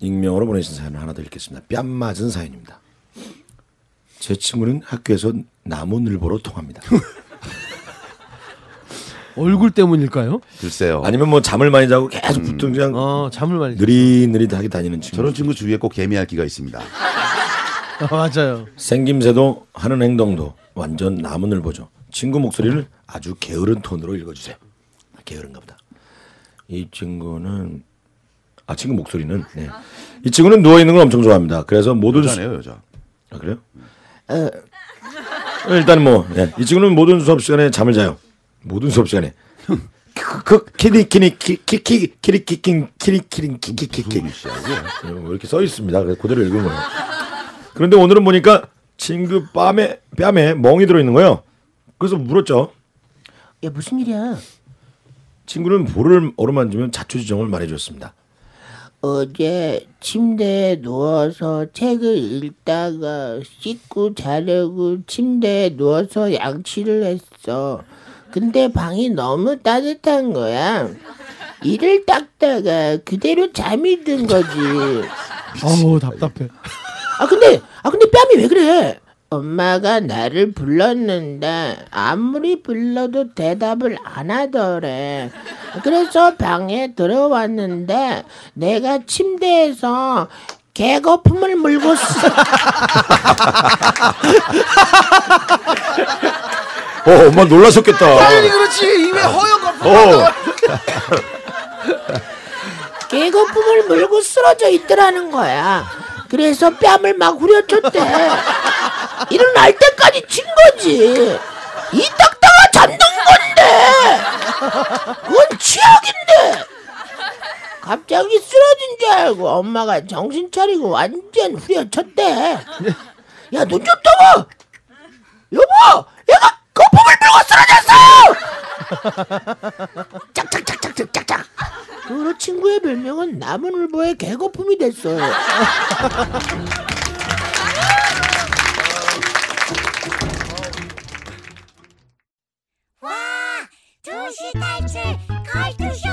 익명으로 보내신 사연을 하나 더 읽겠습니다. 뺨 맞은 사연입니다. 제 친구는 학교에서 나무늘보로 통합니다. 얼굴 때문일까요? 글쎄요. 아니면 뭐 잠을 많이 자고 계속 붙은 그냥 어 잠을 많이. 느릿느릿하게 다니는 친구. 저런 친구 주위에 꼭 개미핥기가 있습니다. 아, 맞아요. 생김새도 하는 행동도 완전 나무늘보죠. 친구 목소리를 아주 게으른 톤으로 읽어주세요. 아, 게으른가 보다. 이 친구는 아 친구 목소리는 네. 이 친구는 누워 있는 걸 엄청 좋아합니다. 그래서 모든 수... 여자네요, 여자. 아 그래요? 어, 일단 뭐 예. 이 친구는 모든 수업 시간에 잠을 자요. 모든 수업 시간에 그, 그 키리 키리 키키 키리 키킹 키리 키링 키키키키 뭐 이렇게 써 있습니다. 그래서 그대로 읽은 거예요. 그런데 오늘은 보니까 친구 뺨에 뺨에 멍이 들어 있는 거예요. 그래서 물었죠. 야 무슨 일이야? 친구는 볼을 어루만지면 자초지종을 말해줬습니다. 어제 침대에 누워서 책을 읽다가 씻고 자려고 침대에 누워서 양치를 했어. 근데 방이 너무 따뜻한 거야. 이를 닦다가 그대로 잠이 든 거지. 아우 답답해. 아 근데 아 근데 뺨이 왜 그래? 엄마가 나를 불렀는데 아무리 불러도 대답을 안 하더래. 그래서 방에 들어왔는데 내가 침대에서 개거품을 물고 있어. 어 엄마 놀라셨겠다. 당연히 그렇지. 입에 허연 거. 어 개거품을 물고 쓰러져 있더라는 거야. 그래서 뺨을 막 후려쳤대. 일어날 때까지 친 거지. 이 딱딱아 잠든 건데. 그건 취약인데. 갑자기 쓰러진 줄 알고 엄마가 정신 차리고 완전 후려쳤대. 야, 눈 좀 떠봐. 여보, 얘가 거품을 물고 쓰러졌어. 짝짝짝짝짝짝짝. 그로 친구의 별명은 나무늘보의 개거품이 됐어요. Witajcie, Kajtuś